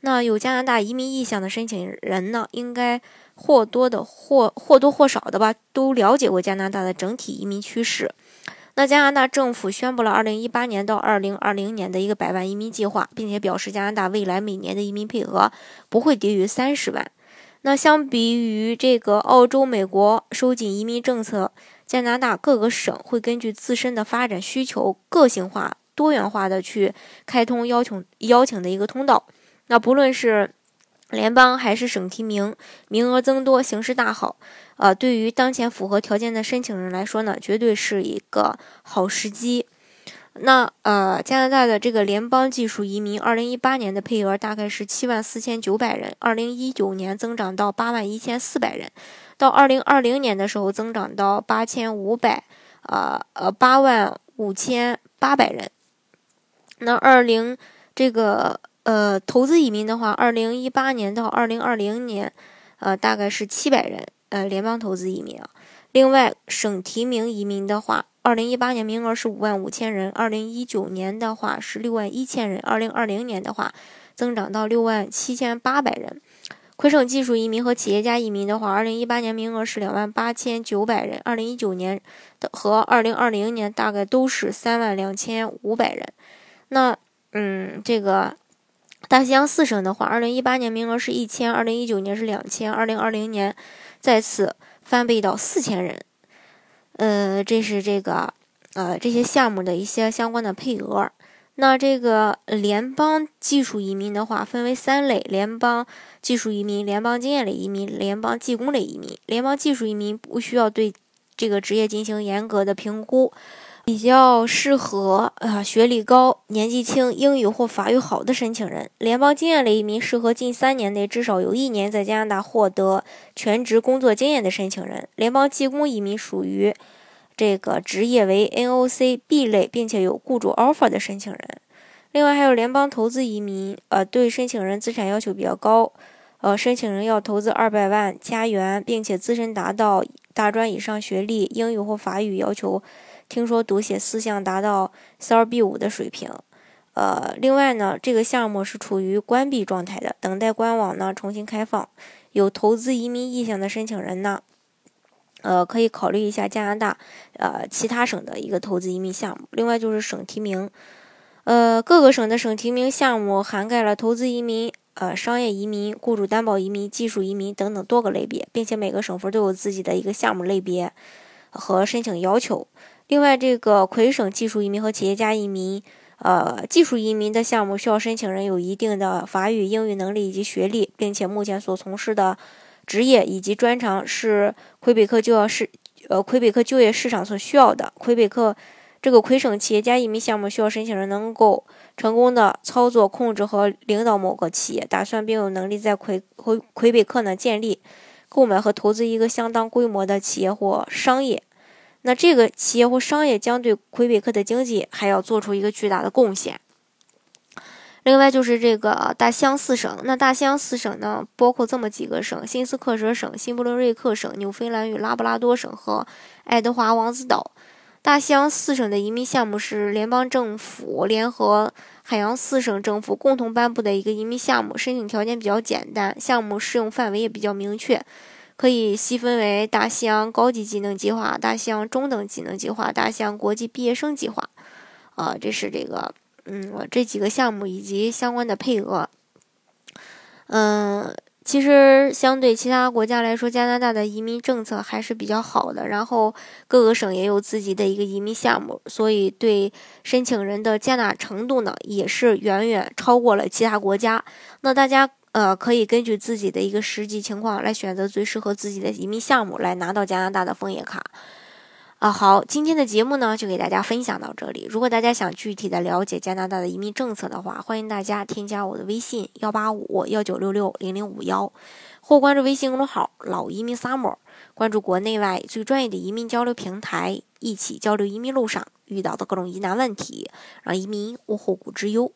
那有加拿大移民意向的申请人呢，应该。或多的或或多或少的吧，都了解过加拿大的整体移民趋势。那加拿大政府宣布了2018年到2020年的一个百万移民计划，并且表示加拿大未来每年的移民配额不会低于三十万。那相比于这个澳洲、美国收紧移民政策，加拿大各个省会根据自身的发展需求，个性化、多元化的去开通邀请邀请的一个通道。那不论是联邦还是省提名，名额增多，形势大好。呃，对于当前符合条件的申请人来说呢，绝对是一个好时机。那呃，加拿大的这个联邦技术移民，二零一八年的配额大概是七万四千九百人，二零一九年增长到八万一千四百人，到二零二零年的时候增长到八千五百，呃呃八万五千八百人。那二零这个。呃，投资移民的话，二零一八年到二零二零年，呃，大概是七百人。呃，联邦投资移民啊。另外，省提名移民的话，二零一八年名额是五万五千人，二零一九年的话是六万一千人，二零二零年的话增长到六万七千八百人。魁省技术移民和企业家移民的话，二零一八年名额是两万八千九百人，二零一九年的和二零二零年大概都是三万两千五百人。那，嗯，这个。大西洋四省的话，二零一八年名额是一千，二零一九年是两千，二零二零年再次翻倍到四千人。呃，这是这个呃这些项目的一些相关的配额。那这个联邦技术移民的话，分为三类：联邦技术移民、联邦经验类移民、联邦技工类移民。联邦技术移民不需要对这个职业进行严格的评估。比较适合啊，学历高、年纪轻、英语或法语好的申请人。联邦经验类移民适合近三年内至少有一年在加拿大获得全职工作经验的申请人。联邦技工移民属于这个职业为 NOC B 类，并且有雇主 offer 的申请人。另外还有联邦投资移民，呃，对申请人资产要求比较高，呃，申请人要投资二百万加元，并且自身达到大专以上学历，英语或法语要求。听说读写四项达到 c 二 b 五的水平，呃，另外呢，这个项目是处于关闭状态的，等待官网呢重新开放。有投资移民意向的申请人呢，呃，可以考虑一下加拿大呃其他省的一个投资移民项目。另外就是省提名，呃，各个省的省提名项目涵盖了投资移民、呃商业移民、雇主担保移民、技术移民等等多个类别，并且每个省份都有自己的一个项目类别和申请要求。另外，这个魁省技术移民和企业家移民，呃，技术移民的项目需要申请人有一定的法语、英语能力以及学历，并且目前所从事的职业以及专长是魁北克就要市，呃，魁北克就业市场所需要的。魁北克这个魁省企业家移民项目需要申请人能够成功的操作、控制和领导某个企业，打算并有能力在魁魁魁北克呢建立、购买和投资一个相当规模的企业或商业。那这个企业或商业将对魁北克的经济还要做出一个巨大的贡献。另外就是这个大西洋四省，那大西洋四省呢，包括这么几个省：新斯克舍省、新布伦瑞克省、纽芬兰与拉布拉多省和爱德华王子岛。大西洋四省的移民项目是联邦政府联合海洋四省政府共同颁布的一个移民项目，申请条件比较简单，项目适用范围也比较明确。可以细分为大西洋高级技能计划、大西洋中等技能计划、大西洋国际毕业生计划，啊，这是这个，嗯，这几个项目以及相关的配额。嗯，其实相对其他国家来说，加拿大的移民政策还是比较好的，然后各个省也有自己的一个移民项目，所以对申请人的接纳程度呢，也是远远超过了其他国家。那大家。呃，可以根据自己的一个实际情况来选择最适合自己的移民项目，来拿到加拿大的枫叶卡。啊，好，今天的节目呢就给大家分享到这里。如果大家想具体的了解加拿大的移民政策的话，欢迎大家添加我的微信幺八五幺九六六零零五幺，或关注微信公众号“老移民 summer”。关注国内外最专业的移民交流平台，一起交流移民路上遇到的各种疑难问题，让移民无后顾之忧。